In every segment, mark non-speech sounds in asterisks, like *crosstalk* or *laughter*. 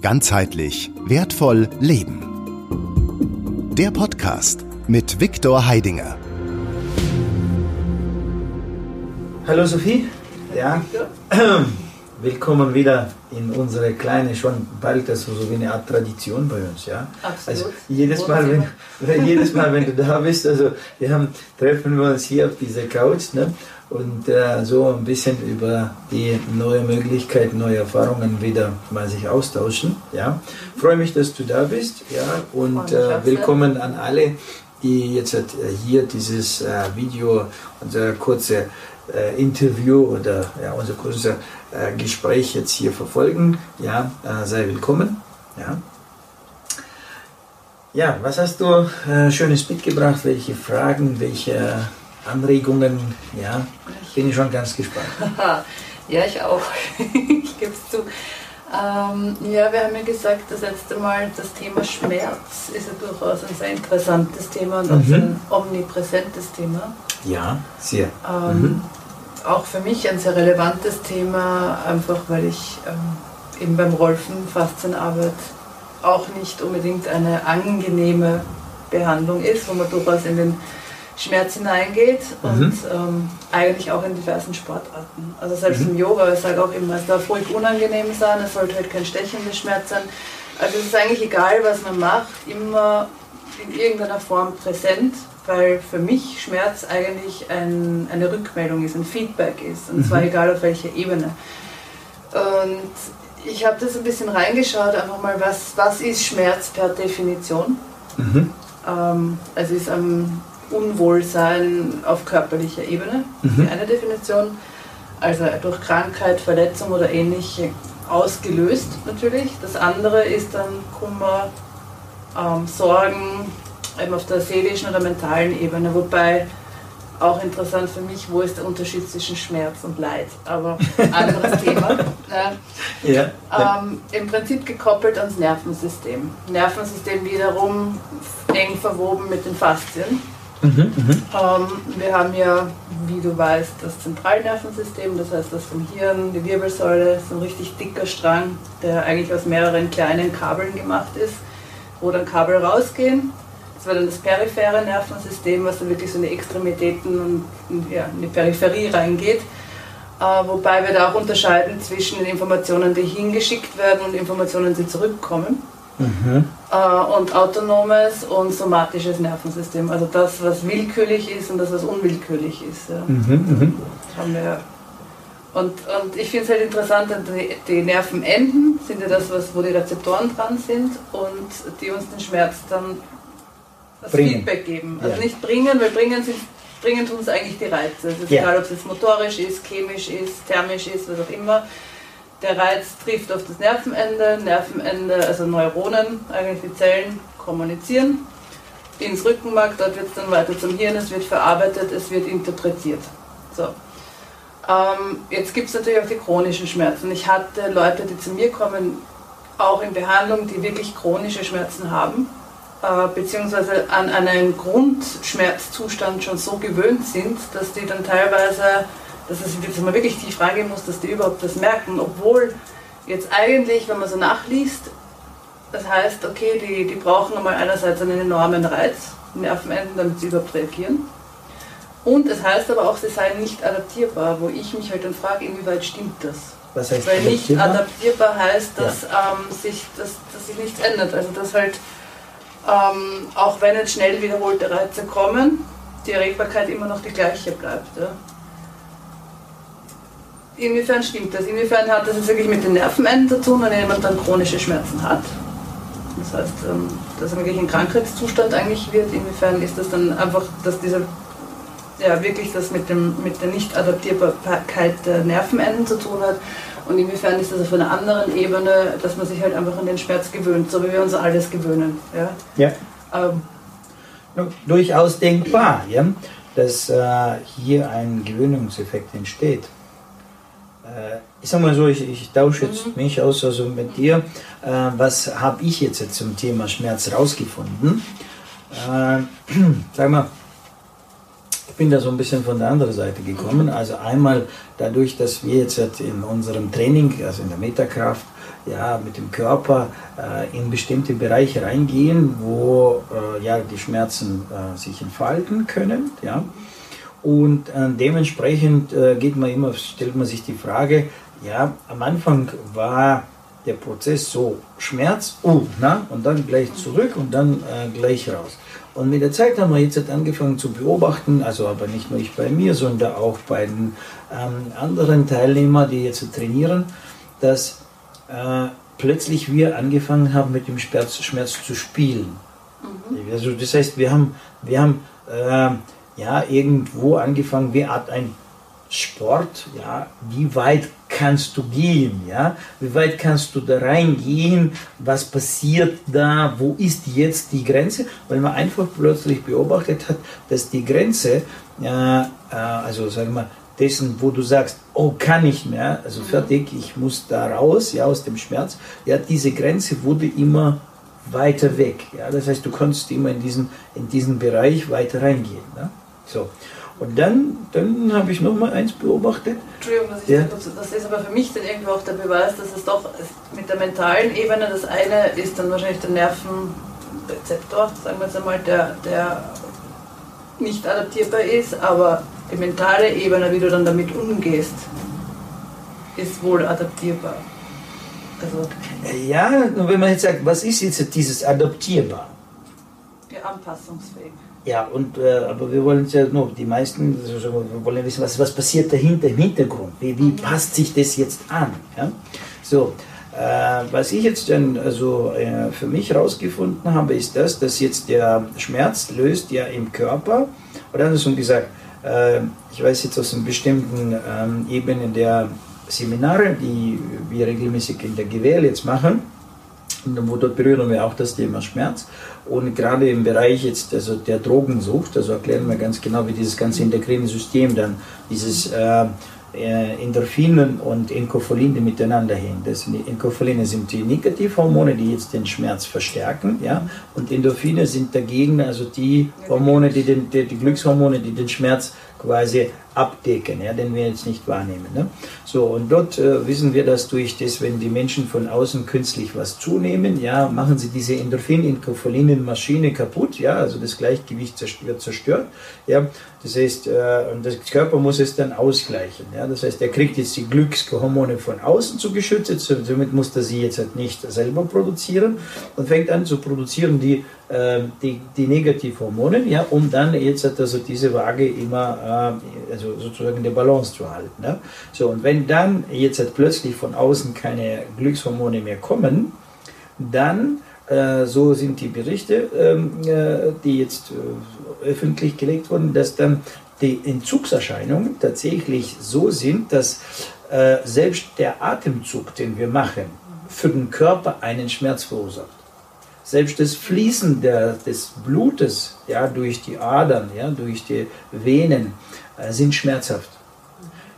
Ganzheitlich wertvoll leben. Der Podcast mit Viktor Heidinger. Hallo Sophie. Ja. *clears throat* Willkommen wieder in unsere kleine, schon bald also so wie eine Art Tradition bei uns, ja. Absolut. Also jedes Mal, *laughs* wenn, jedes Mal, wenn du da bist, also wir haben, treffen wir uns hier auf dieser Couch, ne? und äh, so ein bisschen über die neue Möglichkeiten, neue Erfahrungen wieder mal sich austauschen. Ja, freue mich, dass du da bist. Ja, und äh, willkommen an alle, die jetzt äh, hier dieses äh, Video, unser kurzes äh, Interview oder ja, unser kurzes äh, Gespräch jetzt hier verfolgen. Ja, sei willkommen. Ja. Ja, was hast du Schönes mitgebracht? Welche Fragen, welche Anregungen, ja, bin ich schon ganz gespannt. *laughs* ja, ich auch. *laughs* ich gebe es zu. Ähm, ja, wir haben ja gesagt, das letzte Mal, das Thema Schmerz ist ja durchaus ein sehr interessantes Thema und mhm. ein omnipräsentes Thema. Ja, sehr. Ähm, mhm. Auch für mich ein sehr relevantes Thema, einfach weil ich ähm, eben beim Rolfen Faszienarbeit auch nicht unbedingt eine angenehme Behandlung ist, wo man durchaus in den Schmerz hineingeht und mhm. ähm, eigentlich auch in diversen Sportarten. Also selbst mhm. im Yoga, ich sage auch immer, es darf ruhig unangenehm sein, es sollte halt kein stechender Schmerz sein. Also es ist eigentlich egal, was man macht, immer in irgendeiner Form präsent, weil für mich Schmerz eigentlich ein, eine Rückmeldung ist, ein Feedback ist, und mhm. zwar egal auf welcher Ebene. Und ich habe das ein bisschen reingeschaut, einfach mal, was, was ist Schmerz per Definition? Mhm. Ähm, es ist am Unwohlsein auf körperlicher Ebene, mhm. eine Definition. Also durch Krankheit, Verletzung oder ähnliche ausgelöst natürlich. Das andere ist dann Kummer, ähm, Sorgen, eben auf der seelischen oder mentalen Ebene, wobei auch interessant für mich, wo ist der Unterschied zwischen Schmerz und Leid, aber *laughs* anderes Thema. Ja. ja. Ähm, Im Prinzip gekoppelt ans Nervensystem. Nervensystem wiederum eng verwoben mit den Faszien. Mhm, ähm, wir haben ja, wie du weißt, das Zentralnervensystem, das heißt das vom Hirn, die Wirbelsäule, ist ein richtig dicker Strang, der eigentlich aus mehreren kleinen Kabeln gemacht ist, wo dann Kabel rausgehen. Das war dann das periphere Nervensystem, was dann wirklich so in die Extremitäten und ja, in die Peripherie reingeht. Äh, wobei wir da auch unterscheiden zwischen den Informationen, die hingeschickt werden und Informationen, die zurückkommen. Mhm. Äh, und autonomes und somatisches Nervensystem. Also das, was willkürlich ist und das, was unwillkürlich ist. Ja. Mhm, mhm. Haben wir und, und ich finde es halt interessant, die, die Nervenenden sind ja das, was, wo die Rezeptoren dran sind und die uns den Schmerz dann das bringen. Feedback geben. Also ja. nicht bringen, weil bringen, sind, bringen tun es eigentlich die Reize. Es ist ja. egal, ob es jetzt motorisch ist, chemisch ist, thermisch ist, was auch immer der Reiz trifft auf das Nervenende, Nervenende, also Neuronen, eigentlich die Zellen kommunizieren ins Rückenmark, dort wird es dann weiter zum Hirn, es wird verarbeitet, es wird interpretiert. So. Ähm, jetzt gibt es natürlich auch die chronischen Schmerzen. Ich hatte Leute, die zu mir kommen, auch in Behandlung, die wirklich chronische Schmerzen haben, äh, beziehungsweise an einen Grundschmerzzustand schon so gewöhnt sind, dass die dann teilweise dass, es, dass man wirklich tief reingehen muss, dass die überhaupt das merken, obwohl jetzt eigentlich, wenn man so nachliest, das heißt, okay, die, die brauchen einmal einerseits einen enormen Reiz, Nervenenden, damit sie überhaupt reagieren. Und es heißt aber auch, sie seien nicht adaptierbar, wo ich mich halt dann frage, inwieweit stimmt das? Was heißt Weil nicht adaptierbar heißt, dass, ja. ähm, sich, dass, dass sich nichts ändert. Also dass halt, ähm, auch wenn jetzt schnell wiederholte Reize kommen, die Erregbarkeit immer noch die gleiche bleibt. Ja? Inwiefern stimmt das? Inwiefern hat das jetzt wirklich mit den Nervenenden zu tun, wenn jemand dann chronische Schmerzen hat? Das heißt, ähm, dass er wirklich ein Krankheitszustand eigentlich wird. Inwiefern ist das dann einfach, dass dieser ja, wirklich das mit, dem, mit der Nicht-Adaptierbarkeit der Nervenenden zu tun hat und inwiefern ist das auf einer anderen Ebene, dass man sich halt einfach an den Schmerz gewöhnt, so wie wir uns alles gewöhnen. Ja, ja. Ähm, durchaus denkbar, ja, dass äh, hier ein Gewöhnungseffekt entsteht. Äh, ich sag mal so, ich, ich tausche jetzt mhm. mich aus, also mit dir. Äh, was habe ich jetzt, jetzt zum Thema Schmerz rausgefunden? Äh, *clears throat* sag mal, bin da so ein bisschen von der anderen Seite gekommen. Mhm. Also einmal dadurch, dass wir jetzt in unserem Training, also in der Metakraft, ja, mit dem Körper äh, in bestimmte Bereiche reingehen, wo äh, ja, die Schmerzen äh, sich entfalten können. Ja. Und äh, dementsprechend äh, geht man immer, stellt man sich die Frage, ja, am Anfang war der Prozess so Schmerz, oh, na, und dann gleich zurück und dann äh, gleich raus. Und mit der Zeit haben wir jetzt angefangen zu beobachten, also aber nicht nur ich bei mir, sondern auch bei den ähm, anderen Teilnehmern, die jetzt trainieren, dass äh, plötzlich wir angefangen haben, mit dem Schmerz, Schmerz zu spielen. Mhm. Also das heißt, wir haben, wir haben äh, ja irgendwo angefangen, wie Art ein Sport, ja, wie weit kannst du gehen, ja, wie weit kannst du da reingehen, was passiert da, wo ist jetzt die Grenze, weil man einfach plötzlich beobachtet hat, dass die Grenze, äh, äh, also sagen wir, dessen, wo du sagst, oh, kann ich mehr, also fertig, ich muss da raus, ja, aus dem Schmerz, ja, diese Grenze wurde immer weiter weg, ja, das heißt, du konntest immer in diesen, in diesen Bereich weiter reingehen, ne? so. Und dann, dann habe ich noch mal eins beobachtet. Entschuldigung, dass ich ja. das, das ist aber für mich dann irgendwo auch der Beweis, dass es doch mit der mentalen Ebene, das eine ist dann wahrscheinlich der Nervenrezeptor, sagen wir jetzt einmal, der, der nicht adaptierbar ist, aber die mentale Ebene, wie du dann damit umgehst, ist wohl adaptierbar. Also ja, wenn man jetzt sagt, was ist jetzt dieses adaptierbar? Ja, anpassungsfähig. Ja, und, äh, aber wir wollen ja nur, die meisten, wir wollen wissen, was, was passiert dahinter im Hintergrund, wie, wie passt sich das jetzt an. Ja? So, äh, was ich jetzt dann also äh, für mich herausgefunden habe, ist das, dass jetzt der Schmerz löst ja im Körper, oder andersrum gesagt, äh, ich weiß jetzt aus einem bestimmten ähm, Ebenen der Seminare, die wir regelmäßig in der GWL jetzt machen, und wo dort berühren wir auch das Thema Schmerz. Und gerade im Bereich jetzt also der Drogensucht, also erklären wir ganz genau, wie dieses ganze integrierende System dann, dieses äh, äh, Endorphinen und Enkopholine miteinander hängen. Das Enkopholine sind die Negativhormone, die jetzt den Schmerz verstärken, ja, und Endorphine sind dagegen, also die Hormone, die, den, die, die Glückshormone, die den Schmerz quasi abdecken, ja, den wir jetzt nicht wahrnehmen. Ne? So, und dort äh, wissen wir, dass durch das, wenn die Menschen von außen künstlich was zunehmen, ja, machen sie diese Endorphin-Inkopholinen-Maschine kaputt, ja, also das Gleichgewicht wird zerstört, ja, das heißt, äh, und der Körper muss es dann ausgleichen, ja, das heißt, er kriegt jetzt die Glückshormone von außen zugeschüttet, somit muss er sie jetzt halt nicht selber produzieren und fängt an zu produzieren die die, die Negativhormone, ja, um dann jetzt also diese Waage immer, äh, also sozusagen die Balance zu halten. Ja. So, und wenn dann jetzt halt plötzlich von außen keine Glückshormone mehr kommen, dann, äh, so sind die Berichte, ähm, äh, die jetzt äh, öffentlich gelegt wurden, dass dann die Entzugserscheinungen tatsächlich so sind, dass äh, selbst der Atemzug, den wir machen, für den Körper einen Schmerz verursacht. Selbst das Fließen der, des Blutes ja, durch die Adern, ja, durch die Venen äh, sind schmerzhaft.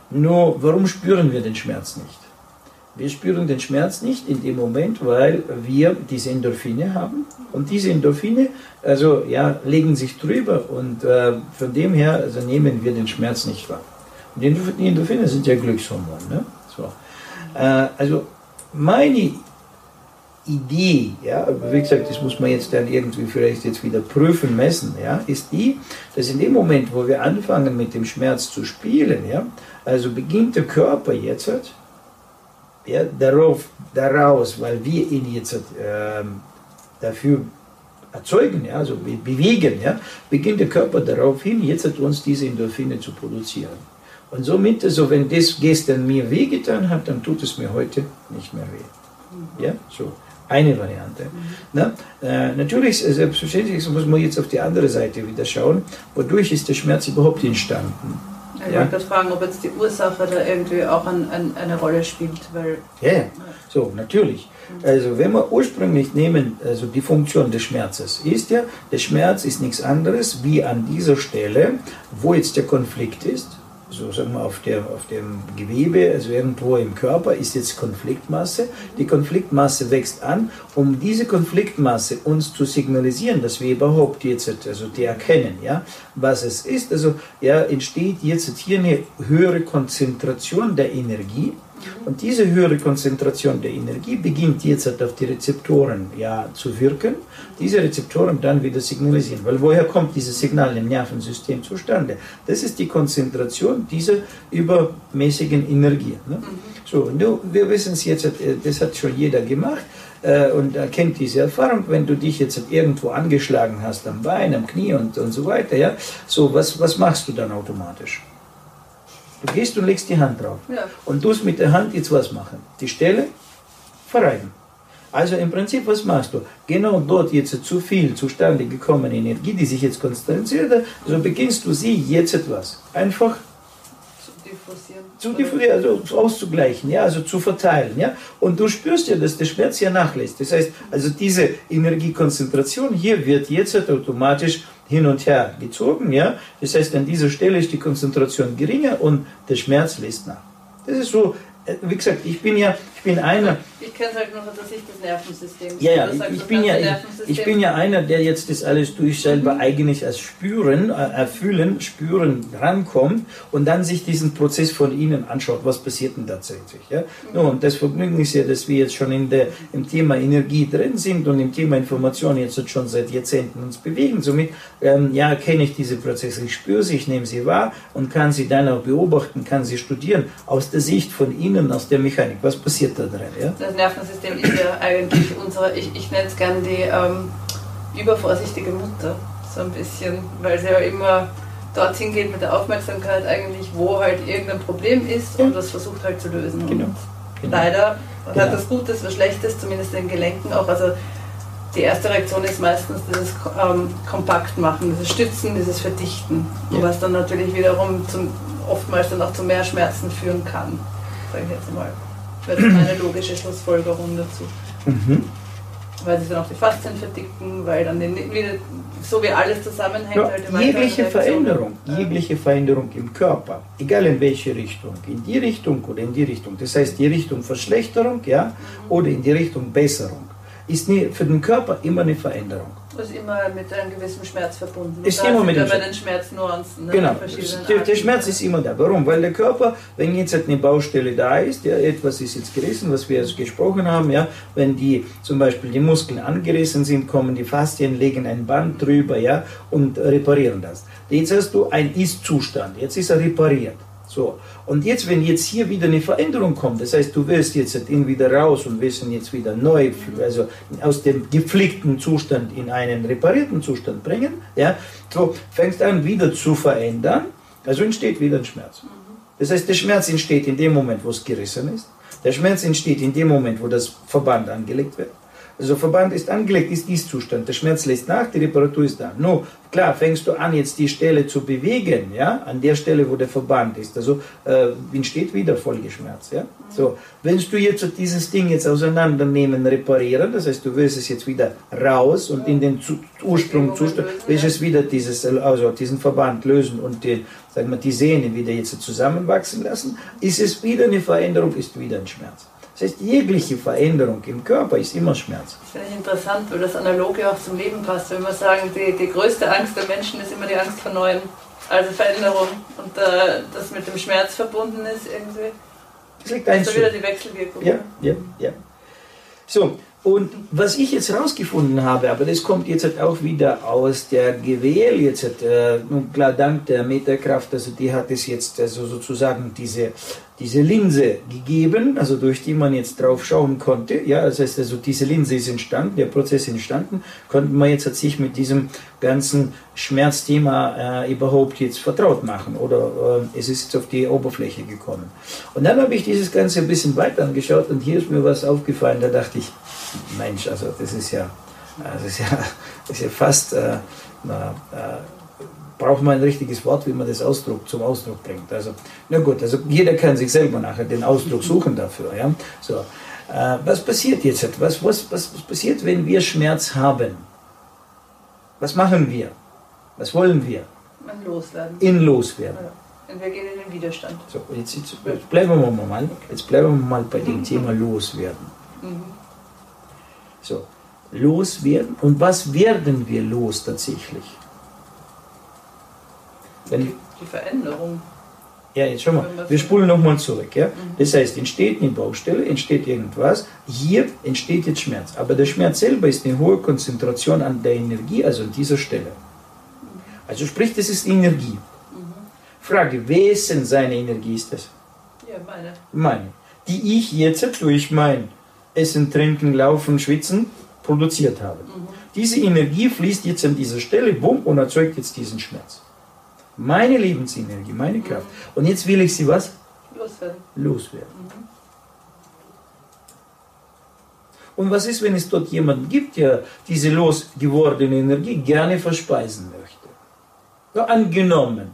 Nur warum spüren wir den Schmerz nicht? Wir spüren den Schmerz nicht in dem Moment, weil wir diese Endorphine haben und diese Endorphine also, ja, legen sich drüber und äh, von dem her also nehmen wir den Schmerz nicht wahr. Und die Endorphine sind ja Glückshormone. Ne? So. Äh, also meine Idee, ja, wie gesagt, das muss man jetzt dann irgendwie vielleicht jetzt wieder prüfen, messen, ja, ist die, dass in dem Moment, wo wir anfangen mit dem Schmerz zu spielen, ja, also beginnt der Körper jetzt, ja, darauf, daraus, weil wir ihn jetzt äh, dafür erzeugen, ja, also bewegen, ja, beginnt der Körper darauf hin, jetzt uns diese Endorphine zu produzieren. Und somit, also wenn das gestern mir wehgetan hat, dann tut es mir heute nicht mehr weh. Ja, so eine Variante. Mhm. Äh, natürlich, selbstverständlich muss man jetzt auf die andere Seite wieder schauen, wodurch ist der Schmerz überhaupt entstanden. Ich ja? wollte gerade fragen, ob jetzt die Ursache da irgendwie auch ein, ein, eine Rolle spielt. Weil, ja, ja, so, natürlich. Also wenn wir ursprünglich nehmen, also die Funktion des Schmerzes ist ja, der Schmerz ist nichts anderes wie an dieser Stelle, wo jetzt der Konflikt ist, so sagen wir, auf, der, auf dem Gewebe, also irgendwo im Körper, ist jetzt Konfliktmasse. Die Konfliktmasse wächst an, um diese Konfliktmasse uns zu signalisieren, dass wir überhaupt jetzt, also die erkennen, ja, was es ist. Also ja, entsteht jetzt hier eine höhere Konzentration der Energie Und diese höhere Konzentration der Energie beginnt jetzt halt auf die Rezeptoren ja, zu wirken. Diese Rezeptoren dann wieder signalisieren. Weil woher kommt dieses Signal im Nervensystem zustande? Das ist die Konzentration dieser übermäßigen Energie. Ne? Mhm. So, wir wissen es jetzt, äh, das hat schon jeder gemacht äh, und erkennt diese Erfahrung, wenn du dich jetzt irgendwo angeschlagen hast, am Bein, am Knie und, und so weiter, ja, so, was, was machst du dann automatisch? Du gehst und legst die Hand drauf. Ja. Und tust mit der Hand jetzt was machen. Die Stelle verreiben. Also im Prinzip, was machst du? Genau dort jetzt zu viel zustande gekommene Energie, die sich jetzt konzentriert, so beginnst du sie jetzt etwas. Einfach Zu diffusieren, also auszugleichen, ja, also zu verteilen, ja. Und du spürst ja, dass der Schmerz ja nachlässt. Das heißt, also diese Energiekonzentration hier wird jetzt automatisch hin und her gezogen, ja. Das heißt, an dieser Stelle ist die Konzentration geringer und der Schmerz lässt nach. Das ist so äh, wie gesagt, ich bin ja, ich bin einer. Ich kenne es halt nur aus der Sicht des Nervensystems. Ja, ja, ich, ich bin ja, ich, ich, bin ja einer, der jetzt das alles durch selber mhm. eigentlich als Spüren, äh, Erfüllen, Spüren rankommt und dann sich diesen Prozess von Ihnen anschaut, was passiert denn tatsächlich. Ja? Mhm. No, und das Vergnügen ist ja, dass wir jetzt schon in der, im Thema Energie drin sind und im Thema Information jetzt schon seit Jahrzehnten uns bewegen. Somit ähm, ja, kenne ich diese Prozesse, ich spüre sie, ich nehme sie wahr und kann sie dann auch beobachten, kann sie studieren aus der Sicht von Ihnen aus der Mechanik. Was passiert da drin? Ja? Das Nervensystem ist ja eigentlich unsere, ich, ich nenne es gerne die ähm, übervorsichtige Mutter, so ein bisschen, weil sie ja immer dorthin geht mit der Aufmerksamkeit eigentlich, wo halt irgendein Problem ist und das versucht halt zu lösen. Genau. genau. Leider genau. hat das Gutes, was Schlechtes, zumindest in den Gelenken auch. Also die erste Reaktion ist meistens dieses ähm, Kompakt machen, dieses Stützen, dieses Verdichten, ja. was dann natürlich wiederum zum, oftmals dann auch zu mehr Schmerzen führen kann sage ich jetzt mal. Das eine logische Schlussfolgerung dazu. Mhm. Weil sich dann auch die Faszien verdicken, weil dann den, so wie alles zusammenhängt. Ja, halt jegliche Veränderung, jegliche Veränderung im Körper, egal in welche Richtung, in die Richtung oder in die Richtung, das heißt die Richtung Verschlechterung ja, mhm. oder in die Richtung Besserung, ist nie, für den Körper immer eine Veränderung. Das ist immer mit einem gewissen Schmerz verbunden. Ist immer mit dem bei den Schmerznuancen. Ne? Genau, der, der, Schmerz ist immer da. Warum? Weil der Körper, wenn jetzt eine Baustelle da ist, ja, etwas ist jetzt gerissen, was wir jetzt gesprochen haben, ja, wenn die zum Beispiel die Muskeln angerissen sind, kommen die Faszien, legen ein Band drüber ja, und reparieren das. Jetzt hast du einen Ist-Zustand, jetzt ist er repariert. So. Und jetzt, wenn jetzt hier wieder eine Veränderung kommt, das heißt, du wirst jetzt ihn wieder raus und wirst ihn jetzt wieder neu, also aus dem gepflegten Zustand in einen reparierten Zustand bringen, ja, so fängst an wieder zu verändern, also entsteht wieder ein Schmerz. Das heißt, der Schmerz entsteht in dem Moment, wo es gerissen ist. Der Schmerz entsteht in dem Moment, wo das Verband angelegt wird. Also Verband ist angelegt, ist dies Zustand. Der Schmerz lässt nach, die Reparatur ist da. No, klar, fängst du an, jetzt die Stelle zu bewegen, ja, an der Stelle, wo der Verband ist. Also äh, entsteht wieder Folgeschmerz, ja. So, wenn du jetzt dieses Ding jetzt auseinandernehmen, reparieren, das heißt, du willst es jetzt wieder raus und in den zu Ursprungszustand, willst es wieder dieses, also diesen Verband lösen und die, sagen wir, die Sehne wieder jetzt zusammenwachsen lassen, ist es wieder eine Veränderung, ist wieder ein Schmerz. Das heißt, jegliche Veränderung im Körper ist immer Schmerz. Das finde ich interessant, weil das Analoge auch zum Leben passt. Wenn wir sagen, die, die größte Angst der Menschen ist immer die Angst vor Neuem, also Veränderung. Und äh, das mit dem Schmerz verbunden ist irgendwie. Das liegt. Also wieder die Wechselwirkung. Ja, ja, ja. So, und was ich jetzt herausgefunden habe, aber das kommt jetzt halt auch wieder aus der GWL, jetzt hat, äh, klar dank der Meterkraft, also die hat es jetzt also sozusagen diese, diese Linse gegeben, also durch die man jetzt drauf schauen konnte. Ja, das heißt also diese Linse ist entstanden, der Prozess entstanden, konnte man jetzt halt sich mit diesem ganzen Schmerzthema äh, überhaupt jetzt vertraut machen oder äh, es ist jetzt auf die Oberfläche gekommen. Und dann habe ich dieses Ganze ein bisschen weiter angeschaut und hier ist mir was aufgefallen, da dachte ich, Mensch, also das ist ja, das ist ja, *laughs* das ist ja fast, äh, na, äh, braucht man ein richtiges Wort, wie man das Ausdruck zum Ausdruck bringt. Also, na gut, also jeder kann sich selber nachher den Ausdruck suchen dafür. Ja? So, äh, was passiert jetzt? Was, was, was, was passiert, wenn wir Schmerz haben? Was machen wir? Was wollen wir? Man loswerden. In loswerden. Ja. Und wir gehen in den Widerstand. So, jetzt, jetzt, bleiben wir mal, jetzt bleiben wir mal bei dem Thema loswerden. Mhm. So, loswerden. Und was werden wir los tatsächlich? Wenn die, Veränderung. Ja, jetzt schau mal, wir spulen nochmal zurück. Ja? Das heißt, entsteht eine Baustelle, entsteht irgendwas, hier entsteht jetzt Schmerz. Aber der Schmerz selber ist eine hohe Konzentration an der Energie, also an dieser Stelle. Also sprich, das ist Energie. Frage, wessen seine Energie ist das? Ja, meine. Meine. Die ich jetzt durch mein Essen, Trinken, Laufen, Schwitzen produziert habe. Diese Energie fließt jetzt an dieser Stelle, bumm, und erzeugt jetzt diesen Schmerz. Meine Lebensenergie, meine Kraft. Und jetzt will ich sie was? Loswerden. Loswerden. Und was ist, wenn es dort jemanden gibt, der diese losgewordene Energie gerne verspeisen möchte? Ja, angenommen,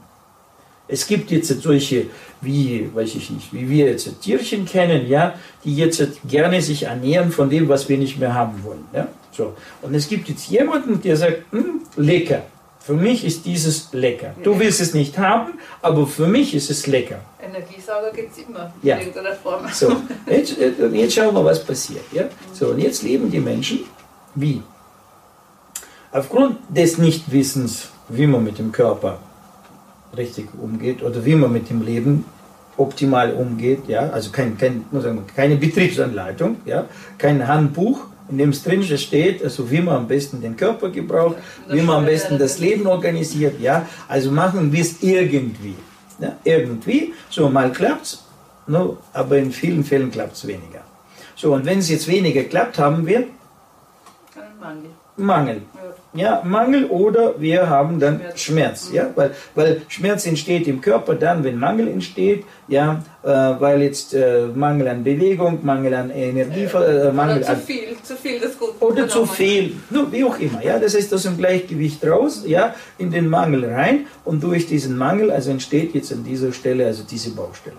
es gibt jetzt solche, wie, weiß ich nicht, wie wir jetzt Tierchen kennen, ja, die jetzt gerne sich ernähren von dem, was wir nicht mehr haben wollen. Ja? So. Und es gibt jetzt jemanden, der sagt, hm, lecker. Für mich ist dieses lecker. Du willst es nicht haben, aber für mich ist es lecker. Energiesauger gibt es immer Ja. in irgendeiner Form. So, jetzt, jetzt schauen wir, was passiert. Ja? So, und jetzt leben die Menschen wie? Aufgrund des Nichtwissens, wie man mit dem Körper richtig umgeht oder wie man mit dem Leben optimal umgeht, ja, also kein, kein, muss sagen, keine Betriebsanleitung, ja, kein Handbuch, in dem es drin steht, also wie man am besten den Körper gebraucht, wie man am besten das Leben organisiert, ja, also machen wir es irgendwie, ja, irgendwie, so mal klappt's, no, aber in vielen Fällen klappt es weniger. So, und wenn es jetzt weniger klappt, haben wir Mangel. Mangel. Ja. Ja, Mangel oder wir haben dann Schmerz. Ja, weil, weil Schmerz entsteht im Körper dann, wenn Mangel entsteht, ja, äh, weil jetzt äh, Mangel an Bewegung, Mangel an Energie, äh, Mangel Oder zu an viel, zu viel des Guten. oder zu viel, no, wie auch immer, ja, das ist aus dem Gleichgewicht raus, ja, in den Mangel rein und durch diesen Mangel, also entsteht jetzt an dieser Stelle, also diese Baustelle.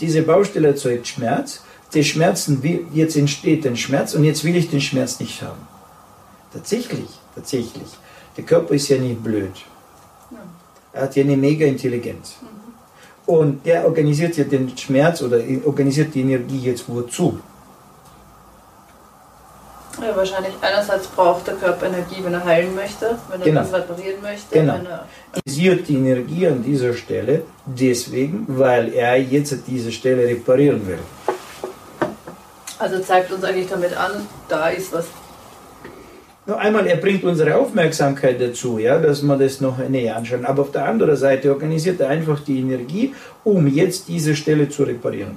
Diese Baustelle erzeugt Schmerz, die Schmerzen, jetzt entsteht ein Schmerz und jetzt will ich den Schmerz nicht haben. Tatsächlich, tatsächlich. Der Körper ist ja nicht blöd. Er hat ja eine mega Intelligenz. Und der organisiert ja den Schmerz oder organisiert die Energie jetzt wozu? Ja, wahrscheinlich einerseits braucht der Körper Energie, wenn er heilen möchte, wenn er Genau. was reparieren möchte, Genau. wenn er Organisiert die Energie an dieser Stelle deswegen, weil er jetzt diese Stelle reparieren will. also zeigt uns eigentlich damit an, da ist was. Nur einmal, er bringt unsere Aufmerksamkeit dazu, ja, dass wir das noch näher anschauen. Aber auf der anderen Seite organisiert er einfach die Energie, um jetzt diese Stelle zu reparieren.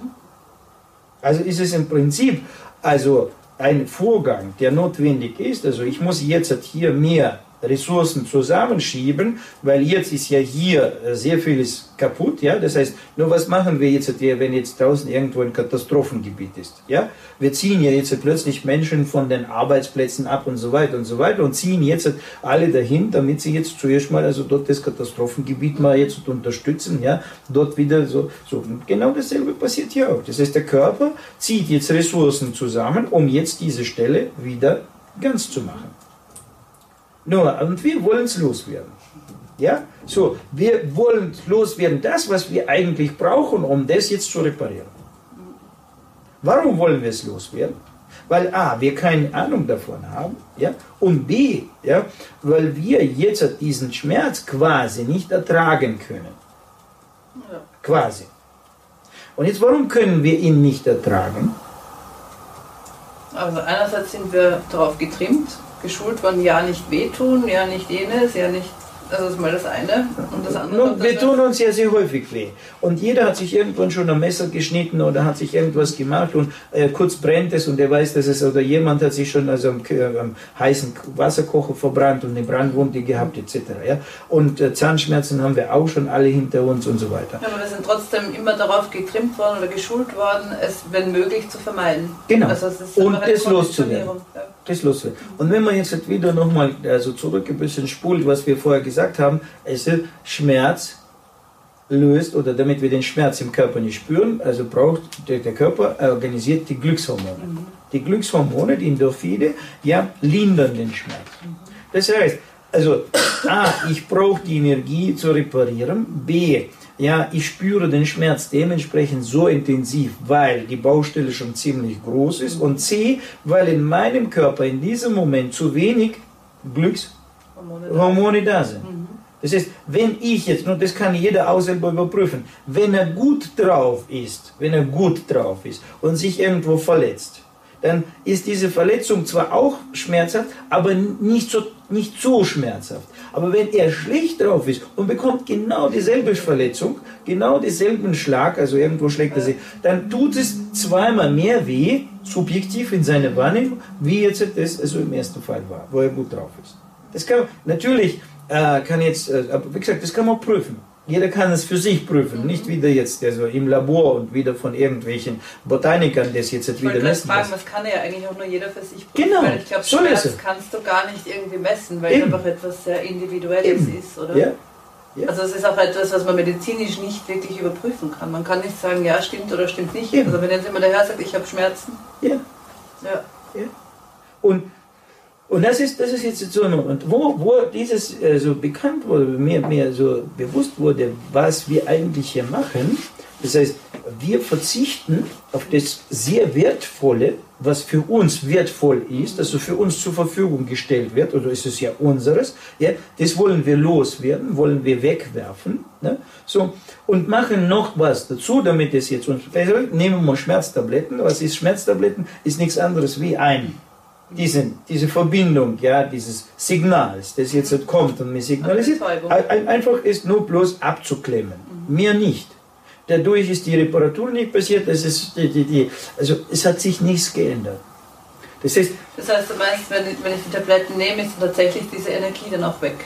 Also ist es im Prinzip also ein Vorgang, der notwendig ist. Also ich muss jetzt hier mehr Ressourcen zusammenschieben, weil jetzt ist ja hier äh, sehr vieles kaputt, ja. Das heißt, nur was machen wir jetzt, hier, wenn jetzt draußen irgendwo ein Katastrophengebiet ist, ja? Wir ziehen ja jetzt plötzlich Menschen von den Arbeitsplätzen ab und so weiter und so weiter und ziehen jetzt alle dahin, damit sie jetzt zuerst mal also dort das Katastrophengebiet mal jetzt unterstützen, ja? Dort wieder so. Und genau dasselbe passiert hier auch. Das heißt, der Körper zieht jetzt Ressourcen zusammen, um jetzt diese Stelle wieder ganz zu machen. Nur, und wir wollen es loswerden. Ja, so, wir wollen loswerden, das, was wir eigentlich brauchen, um das jetzt zu reparieren. Warum wollen wir es loswerden? Weil A, wir keine Ahnung davon haben, ja, und B, ja, weil wir jetzt diesen Schmerz quasi nicht ertragen können. Ja. Quasi. Und jetzt, warum können wir ihn nicht ertragen? Also einerseits sind wir darauf getrimmt, geschult worden, ja nicht wehtun, ja nicht jenes, ja nicht. Also das ist mal das eine. Und das andere. Nun, wir tun uns ja sehr häufig weh. Und jeder hat sich irgendwann schon ein Messer geschnitten oder hat sich irgendwas gemacht und äh, kurz brennt es und er weiß, dass es, oder jemand hat sich schon also am, äh, am heißen Wasserkocher verbrannt und eine Brandwunde gehabt etc. Ja? Und äh, Zahnschmerzen haben wir auch schon alle hinter uns und so weiter. Ja, aber wir sind trotzdem immer darauf getrimmt worden oder geschult worden, es wenn möglich zu vermeiden. Genau. Also Und das loszuwerden. Ja. Wird. Und wenn man jetzt wieder nochmal also zurück ein bisschen spult, was wir vorher gesagt haben, also Schmerz löst oder damit wir den Schmerz im Körper nicht spüren, also braucht der, der Körper organisiert die Glückshormone. Die Glückshormone, die Endorphine, ja, lindern den Schmerz. Das heißt, also A, ich brauche die Energie zu reparieren, B, ja, ich spüre den Schmerz dementsprechend so intensiv, weil die Baustelle schon ziemlich groß ist und C, weil in meinem Körper in diesem Moment zu wenig Glückshormone Hormone da. sind. Das heißt, wenn ich jetzt, und das kann jeder auch selber überprüfen, wenn er gut drauf ist, wenn er gut drauf ist und sich irgendwo verletzt, dann ist diese Verletzung zwar auch schmerzhaft, aber nicht so, nicht so schmerzhaft. Aber wenn er schlecht drauf ist und bekommt genau dieselbe Verletzung, genau denselben Schlag, also irgendwo schlägt er sich, dann tut es zweimal mehr weh, subjektiv in seiner Wahrnehmung, wie jetzt das also im ersten Fall war, wo er gut drauf ist. Das kann natürlich äh, kann jetzt, äh, wie gesagt, das kann man prüfen. Jeder kann es für sich prüfen, mhm. nicht wieder jetzt also im Labor und wieder von irgendwelchen Botanikern das jetzt ich wieder messen. Fragen, das kann ja eigentlich auch nur jeder für sich prüfen. Genau. Weil ich glaube, so Schmerz kannst du gar nicht irgendwie messen, weil es einfach etwas sehr Individuelles Eben. ist, oder? Ja. Ja. Also es ist auch etwas, was man medizinisch nicht wirklich überprüfen kann. Man kann nicht sagen, ja, stimmt oder stimmt nicht. Eben. Also wenn jetzt immer der Herr sagt, ich habe Schmerzen. Ja. ja. ja. Und und das ist, das ist jetzt so Moment, wo, wo dieses äh, so bekannt wurde, mir, mir so bewusst wurde, was wir eigentlich hier machen. Das heißt, wir verzichten auf das sehr Wertvolle, was für uns wertvoll ist, also für uns zur Verfügung gestellt wird, oder ist es ja unseres, ja, das wollen wir loswerden, wollen wir wegwerfen, ne? so, und machen noch was dazu, damit es jetzt uns wird. Nehmen wir Schmerztabletten. Was ist Schmerztabletten? Ist nichts anderes wie ein diesen, diese Verbindung, ja, dieses Signals, das jetzt kommt und mir signalisiert, einfach ist nur bloß abzuklemmen. Mhm. Mir nicht. Dadurch ist die Reparatur nicht passiert, das ist die, die, die, also es hat sich nichts geändert. Das heißt, das heißt, du meinst, wenn ich, wenn ich die Tabletten nehme, ist tatsächlich diese Energie dann auch weg?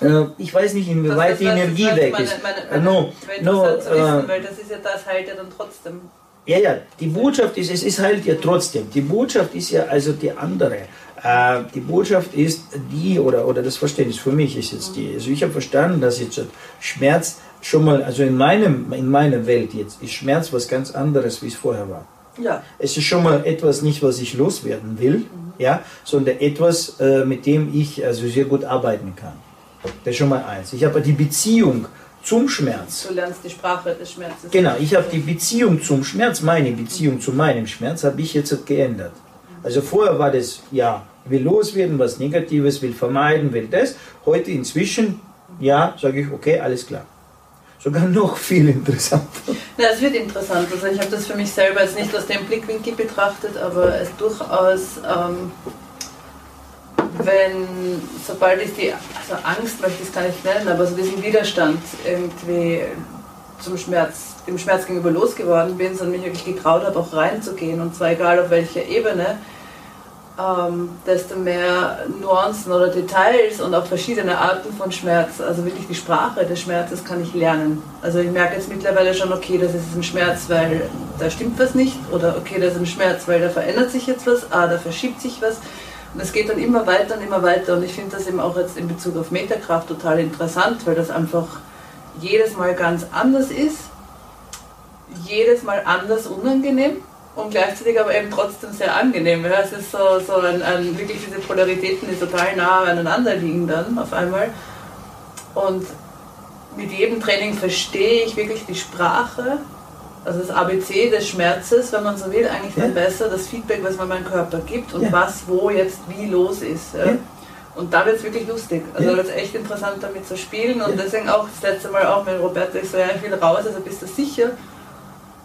Äh, ich weiß nicht, inwieweit die Energie weg meine, ist. Meine, meine, no, no, wissen, äh, weil das ist ja das heilt ja dann trotzdem. Ja, ja, die Botschaft ist, es ist halt ja trotzdem, die Botschaft ist ja also die andere. Äh, die Botschaft ist die, oder, oder das Verständnis für mich ist jetzt die, also ich habe verstanden, dass jetzt Schmerz schon mal, also in, meinem, in meiner Welt jetzt, ist Schmerz was ganz anderes, wie es vorher war. Ja. Es ist schon mal etwas nicht, was ich loswerden will, mhm. ja, sondern etwas, äh, mit dem ich also sehr gut arbeiten kann. Das ist schon mal eins. Ich habe die Beziehung zum Schmerz. Du lernst die Sprache des Schmerzes. Genau, ich habe die Beziehung zum Schmerz, meine Beziehung zu meinem Schmerz, habe ich jetzt geändert. Also vorher war das, ja, will loswerden, was Negatives, will vermeiden, will das. Heute inzwischen, ja, sage ich, okay, alles klar. Sogar *laughs* noch viel interessanter. Ja, es wird interessant. Also ich habe das für mich selber jetzt nicht aus dem Blickwinkel betrachtet, aber es durchaus ähm, wenn, sobald ich die, also Angst möchte ich es gar nicht nennen, aber so diesen Widerstand irgendwie zum Schmerz, dem Schmerz gegenüber losgeworden bin, sondern mich wirklich getraut habe, auch reinzugehen und zwar egal auf welcher Ebene, ähm, desto mehr Nuancen oder Details und auch verschiedene Arten von Schmerz, also wirklich die Sprache des Schmerzes kann ich lernen. Also ich merke jetzt mittlerweile schon, okay, das ist ein Schmerz, weil da stimmt was nicht oder okay, das ist ein Schmerz, weil da verändert sich jetzt was, ah, da verschiebt sich was und es geht dann immer weiter und immer weiter. Und ich finde das eben auch jetzt in Bezug auf Metakraft total interessant, weil das einfach jedes Mal ganz anders ist, jedes Mal anders unangenehm und gleichzeitig aber eben trotzdem sehr angenehm. Ja, es ist so, so ein, ein, wirklich diese Polaritäten, die total nah aneinander liegen dann auf einmal. Und mit jedem Training verstehe ich wirklich die Sprache also das ABC des Schmerzes, wenn man so will, eigentlich ja. dann besser, das Feedback, was man meinem Körper gibt und ja. was wo jetzt wie los ist. Ja. Und da wird es wirklich lustig. Also ja. es echt interessant damit zu spielen und deswegen auch das letzte Mal auch mit Roberto, ich so, ja, ich will raus, also bist du sicher?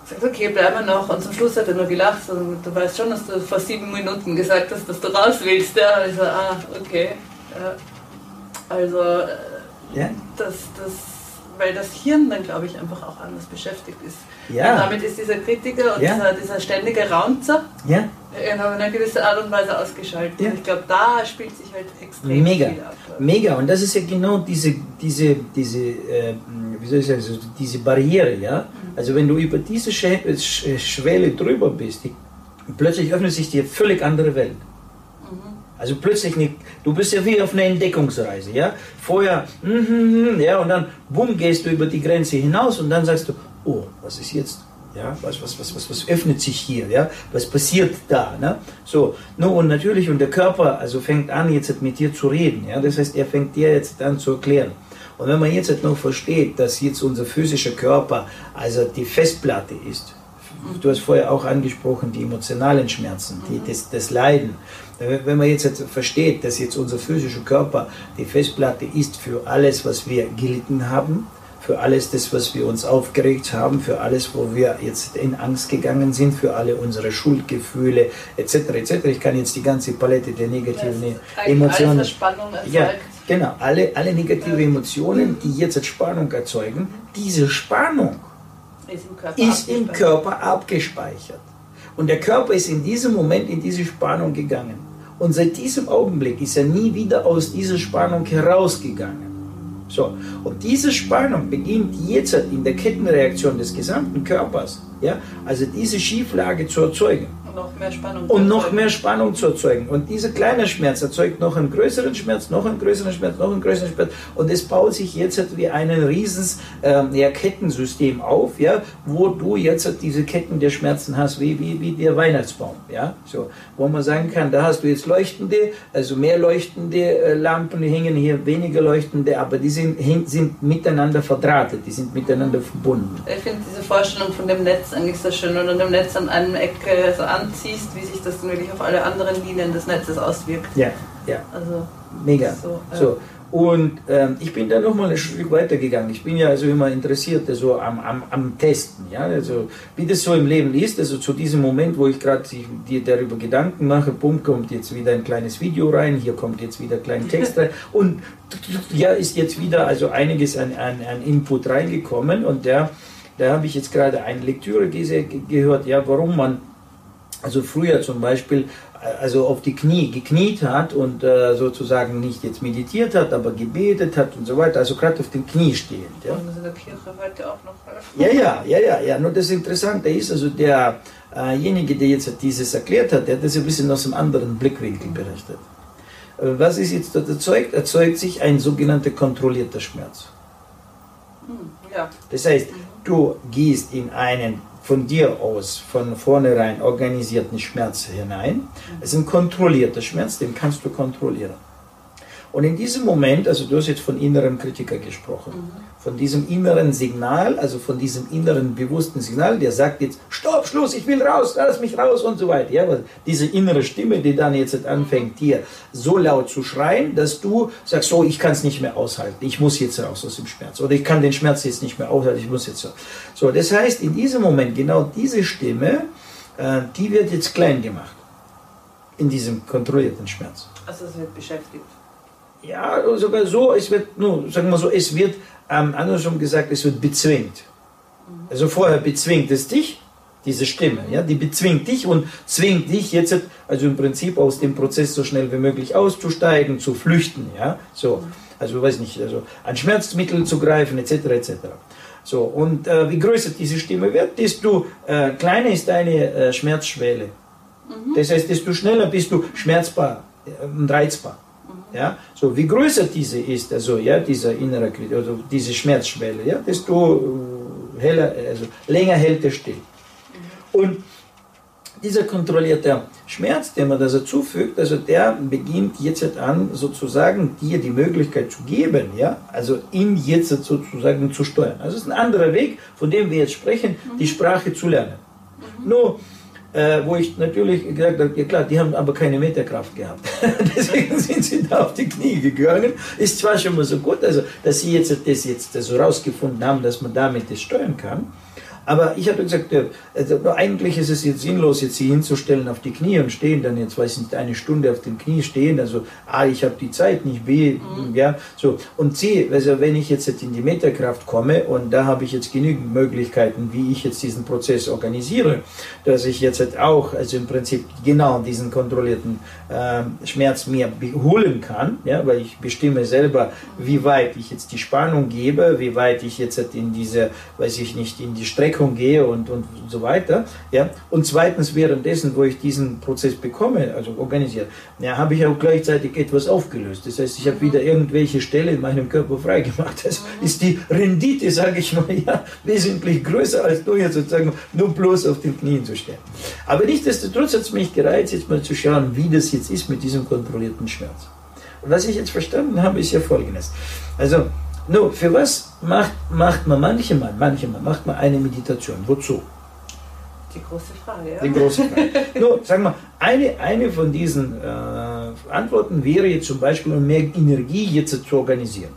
Ich sage, okay, bleiben wir noch. Und zum Schluss hat er nur gelacht und du weißt schon, dass du vor sieben Minuten gesagt hast, dass du raus willst. Ja. Und ich so, ah, okay. Also, äh, das, das weil das Hirn dann, glaube ich, einfach auch anders beschäftigt ist. Ja. Und damit ist dieser Kritiker und ja. dieser, dieser ständige Raunzer ja. in einer gewissen Art und Weise ausgeschaltet. Ja. Und ich glaube, da spielt sich halt extrem Mega. viel ab. Mega. Und das ist ja genau diese, diese, diese, äh, wie soll ich sagen, also diese Barriere, ja. Mhm. Also wenn du über diese Schwelle drüber bist, die, plötzlich öffnet sich dir völlig andere Welt. Also plötzlich nicht, du bist ja wie auf einer Entdeckungsreise, ja. Vorher, mm, mm, ja, und dann, bumm, gehst du über die Grenze hinaus und dann sagst du, oh, was ist jetzt? Ja, was, was, was, was, was öffnet sich hier, ja? Was passiert da, ne? So, no, und natürlich, und der Körper, also fängt an, jetzt mit dir zu reden, ja. Das heißt, er fängt dir jetzt an zu erklären. Und wenn man jetzt noch versteht, dass jetzt unser physischer Körper, also die Festplatte ist, Du hast vorher auch angesprochen, die emotionalen Schmerzen, die, das, das Leiden. Wenn man jetzt versteht, dass jetzt unser physischer Körper die Festplatte ist für alles, was wir gelitten haben, für alles das, was wir uns aufgeregt haben, für alles, wo wir jetzt in Angst gegangen sind, für alle unsere Schuldgefühle etc. etc. Ich kann jetzt die ganze Palette der negativen Emotionen. Alles, Spannung erzeugt. Ja, genau. Alle, alle negative Emotionen, die jetzt Spannung erzeugen, diese Spannung ist im Körper, ist im Körper abgespeichert. Und der Körper ist in diesem Moment in diese Spannung gegangen. Und seit diesem Augenblick ist er nie wieder aus dieser Spannung herausgegangen. So, und diese Spannung beginnt jetzt in der Kettenreaktion des gesamten Körpers, ja, also diese Schieflage zu erzeugen noch mehr Spannung und noch mehr Spannung zu erzeugen. Und dieser kleine Schmerz erzeugt noch einen größeren Schmerz, noch einen größeren Schmerz, noch einen größeren Schmerz. Und es baut sich jetzt halt wie ein riesen ähm, ja, Kettensystem auf, ja, wo du jetzt halt diese Ketten der Schmerzen hast, wie, wie, wie der Weihnachtsbaum. Ja, so, wo man sagen kann, da hast du jetzt leuchtende, also mehr leuchtende äh, Lampen, die hängen hier weniger leuchtende, aber die sind, sind miteinander verdrahtet, die sind miteinander verbunden. Ich finde diese Vorstellung von dem Netz eigentlich sehr schön und dem Netz an einem Eck so an anziehst, wie sich das dann wirklich auf alle anderen Linien des Netzes auswirkt. Ja, ja. Also, Mega. So, äh, so. Und ähm, ich bin da nochmal ein Stück weiter gegangen. Ich bin ja also immer interessiert also am, am, am Testen, ja, also wie das so im Leben ist. Also zu diesem Moment, wo ich gerade dir darüber Gedanken mache, bumm, kommt jetzt wieder ein kleines Video rein, hier kommt jetzt wieder ein kleiner Text rein *laughs* und ja, ist jetzt wieder also einiges an, an, an Input reingekommen und der, da habe ich jetzt gerade eine Lektüre gehört, ja, warum man also früher zum Beispiel also auf die Knie gekniet hat und äh, sozusagen nicht jetzt meditiert hat, aber gebetet hat und so weiter, also gerade auf den Knie stehend. Ja. Und das in der Kirche heute auch noch Ja, ja, ja, ja, ja. Nur das Interessante ist, also derjenige, der jetzt dieses erklärt hat, der hat das ein bisschen aus einem anderen Blickwinkel berichtet. Äh, was ist jetzt dort erzeugt? Erzeugt sich ein sogenannter kontrollierter Schmerz. Hm, ja. Das heißt, du gehst in einen von dir aus von vornherein organisierten Schmerz hinein. Es ist ein kontrollierter Schmerz, den kannst du kontrollieren. Und in diesem Moment, also du hast jetzt von innerem Kritiker gesprochen, mhm. Von diesem inneren Signal, also von diesem inneren bewussten Signal, der sagt jetzt, stopp, Schluss, ich will raus, lass mich raus und so weiter. Ja, diese innere Stimme, die dann jetzt anfängt, dir so laut zu schreien, dass du sagst, so, ich kann es nicht mehr aushalten, ich muss jetzt raus aus dem Schmerz. Oder ich kann den Schmerz jetzt nicht mehr aushalten, ich muss jetzt raus. So, das heißt, in diesem Moment, genau diese Stimme, äh, die wird jetzt klein gemacht. In diesem kontrollierten Schmerz. Also es wird beschäftigt. Ja, sogar so, es wird, nur, sagen wir so, es wird, ähm, andersrum gesagt, es wird bezwingt. Also vorher bezwingt es dich, diese Stimme, ja, die bezwingt dich und zwingt dich jetzt, also im Prinzip aus dem Prozess so schnell wie möglich auszusteigen, zu flüchten, ja, so, also weiß nicht, also an Schmerzmittel zu greifen, etc., etc. So, und äh, wie größer diese Stimme wird, desto äh, kleiner ist deine äh, Schmerzschwelle. Mhm. Das heißt, desto schneller bist du schmerzbar äh, und reizbar. Ja? So, wie größer diese ist, also ja, dieser innere also diese Schmerzschwelle, ja, desto äh, heller, also länger hält er still. Und dieser kontrollierte Schmerz, den man da so zufügt, also der beginnt jetzt an, sozusagen dir die Möglichkeit zu geben, ja, also ihn jetzt sozusagen zu steuern. Also es ist ein anderer Weg, von dem wir jetzt sprechen, die Sprache zu lernen. Nur äh, wo ich natürlich gesagt habe, ja klar, die haben aber keine Meterkraft gehabt. *laughs* Deswegen sind sie da auf die Knie gegangen. Ist zwar schon mal so gut, also dass sie jetzt das jetzt so rausgefunden haben, dass man damit das steuern kann. Aber ich habe gesagt, also eigentlich ist es jetzt sinnlos, jetzt sie hinzustellen auf die Knie und stehen dann jetzt, weiß ich nicht, eine Stunde auf dem Knie stehen. Also, A, ich habe die Zeit nicht, B, mhm. ja, so. Und C, also wenn ich jetzt in die Meterkraft komme und da habe ich jetzt genügend Möglichkeiten, wie ich jetzt diesen Prozess organisiere, dass ich jetzt auch, also im Prinzip genau diesen kontrollierten äh, Schmerz mir holen kann, ja, weil ich bestimme selber, wie weit ich jetzt die Spannung gebe, wie weit ich jetzt in diese, weiß ich nicht, in die Strecke Deckung gehe und, und so weiter. Ja? Und zweitens, währenddessen, wo ich diesen Prozess bekomme, also organisiert, ja, habe ich auch gleichzeitig etwas aufgelöst. Das heißt, ich habe wieder irgendwelche Stellen in meinem Körper freigemacht. Das mhm. ist die Rendite, sage ich mal, ja, wesentlich größer, als nur jetzt sozusagen nur bloß auf den Knien zu stehen. Aber nichtsdestotrotz hat es mich gereizt, jetzt mal zu schauen, wie das jetzt ist mit diesem kontrollierten Schmerz. Und was ich jetzt verstanden habe, ist ja folgendes. Also, nur, für was macht, macht man manchmal, manchmal macht man eine Meditation? Wozu? Die große Frage, ja. Die große Frage. Nur, sagen wir, eine, eine von diesen äh, Antworten wäre jetzt zum Beispiel, um mehr Energie jetzt zu organisieren.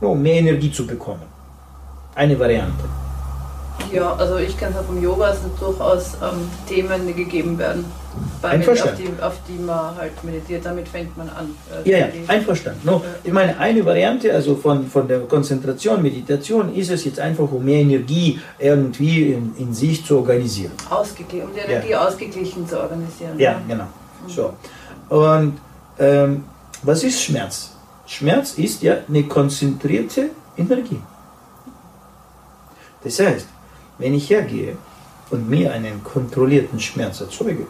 Nur um mehr Energie zu bekommen. Eine Variante. Ja, also ich kenne es auch vom Yoga, es sind durchaus ähm, Themen, die gegeben werden, Menschen, auf, die, auf die man halt meditiert, damit fängt man an. Äh, ja, ja, einverstanden. No, ich meine, eine Variante also von, von der Konzentration, Meditation, ist es jetzt einfach, um mehr Energie irgendwie in, in sich zu organisieren. Ausgeglichen, um die Energie ja. ausgeglichen zu organisieren. Ja, ja. genau. Mhm. So. Und ähm, was ist Schmerz? Schmerz ist ja eine konzentrierte Energie. Das heißt, wenn ich hergehe und mir einen kontrollierten Schmerz erzeuge,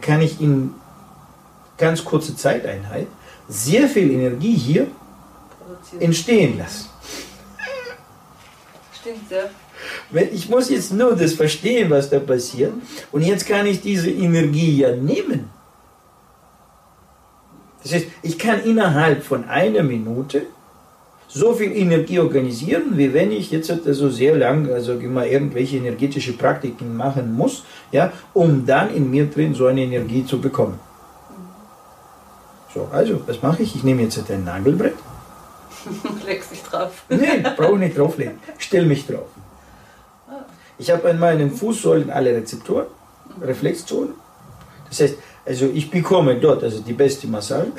kann ich in ganz kurzer Zeiteinheit sehr viel Energie hier entstehen lassen. Stimmt, ja. Ich muss jetzt nur das verstehen, was da passiert. Und jetzt kann ich diese Energie ja nehmen. Das heißt, ich kann innerhalb von einer Minute so viel Energie organisieren, wie wenn ich jetzt also sehr lang, also immer irgendwelche energetische Praktiken machen muss, ja, um dann in mir drin so eine Energie zu bekommen. So, also, was mache ich? Ich nehme jetzt ein Nagelbrett. *laughs* Legst dich drauf. Nein, brauche nicht drauflegen. Stell mich drauf. Ich habe an meinen Fußsohlen alle Rezeptoren, Reflexzonen. Das heißt, also ich bekomme dort also die beste Massage.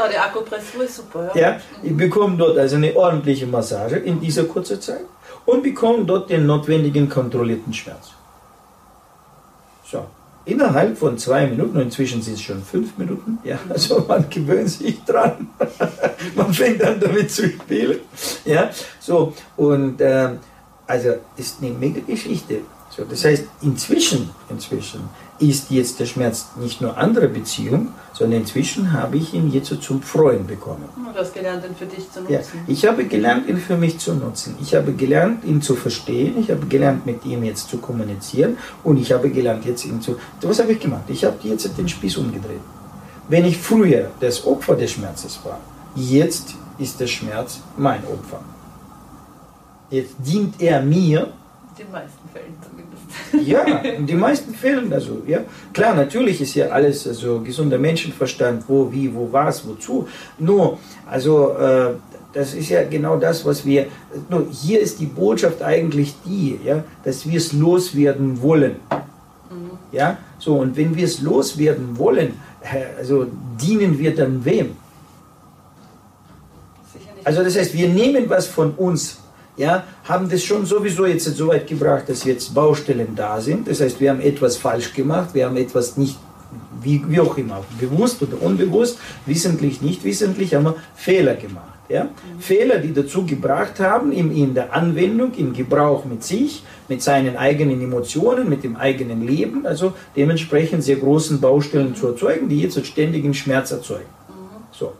Ah, die Akupressur ist super, ja. ja. Ich bekomme dort also eine ordentliche Massage in dieser kurzen Zeit und bekomme dort den notwendigen kontrollierten Schmerz. So, innerhalb von zwei Minuten, inzwischen sind es schon fünf Minuten, ja, *laughs* also man gewöhnt sich dran, *laughs* man fängt an damit zu spielen, ja, so, und äh, also ist eine mega Geschichte. So, das heißt, inzwischen, inzwischen ist jetzt der Schmerz nicht nur andere Beziehung, sondern inzwischen habe ich ihn jetzt zum Freuen bekommen. Du hast gelernt, ihn für dich zu nutzen. Ja, ich habe gelernt, ihn für mich zu nutzen. Ich habe gelernt, ihn zu verstehen. Ich habe gelernt, mit ihm jetzt zu kommunizieren. Und ich habe gelernt, jetzt ihn zu... Was habe ich gemacht? Ich habe jetzt den Spieß umgedreht. Wenn ich früher das Opfer des Schmerzes war, jetzt ist der Schmerz mein Opfer. Jetzt dient er mir. In den meisten Fällen zumindest. Ja, in den meisten Fällen. Also, ja. Klar, natürlich ist ja alles also, gesunder Menschenverstand, wo, wie, wo, was, wozu. Nur, also, äh, das ist ja genau das, was wir. Nur hier ist die Botschaft eigentlich die, ja, dass wir es loswerden wollen. Mhm. Ja, so, und wenn wir es loswerden wollen, also dienen wir dann wem? Also, das heißt, wir nehmen was von uns ja, haben das schon sowieso jetzt so weit gebracht, dass jetzt Baustellen da sind. Das heißt, wir haben etwas falsch gemacht, wir haben etwas nicht, wie, wie auch immer, bewusst oder unbewusst, wissentlich, nicht wissentlich, haben wir Fehler gemacht. Ja? Mhm. Fehler, die dazu gebracht haben, in, in der Anwendung, im Gebrauch mit sich, mit seinen eigenen Emotionen, mit dem eigenen Leben, also dementsprechend sehr großen Baustellen zu erzeugen, die jetzt ständigen Schmerz erzeugen. Mhm. So,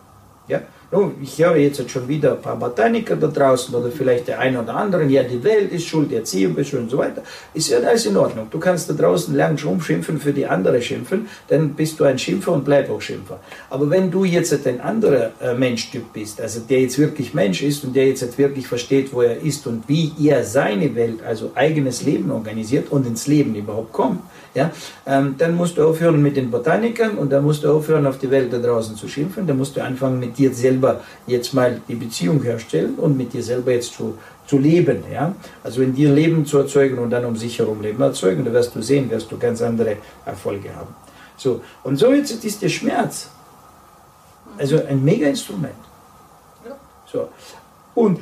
ja? Oh, ich höre jetzt schon wieder ein paar Botaniker da draußen oder vielleicht der eine oder andere, ja, die Welt ist schuld, die Erziehung ist schuld und so weiter. Ist ja alles in Ordnung. Du kannst da draußen lang rumschimpfen, für die andere schimpfen, dann bist du ein Schimpfer und bleib auch Schimpfer. Aber wenn du jetzt ein anderer äh, Menschtyp bist, also der jetzt wirklich Mensch ist und der jetzt wirklich versteht, wo er ist und wie er seine Welt, also eigenes Leben organisiert und ins Leben überhaupt kommt, ja, ähm, dann musst du aufhören mit den Botanikern und dann musst du aufhören, auf die Welt da draußen zu schimpfen. Dann musst du anfangen, mit dir selber jetzt mal die Beziehung herstellen und mit dir selber jetzt zu, zu leben. Ja? Also in dir Leben zu erzeugen und dann um sich herum Leben erzeugen, da wirst du sehen, wirst du ganz andere Erfolge haben. So, und so jetzt ist der Schmerz also ein Mega-Instrument. So. Und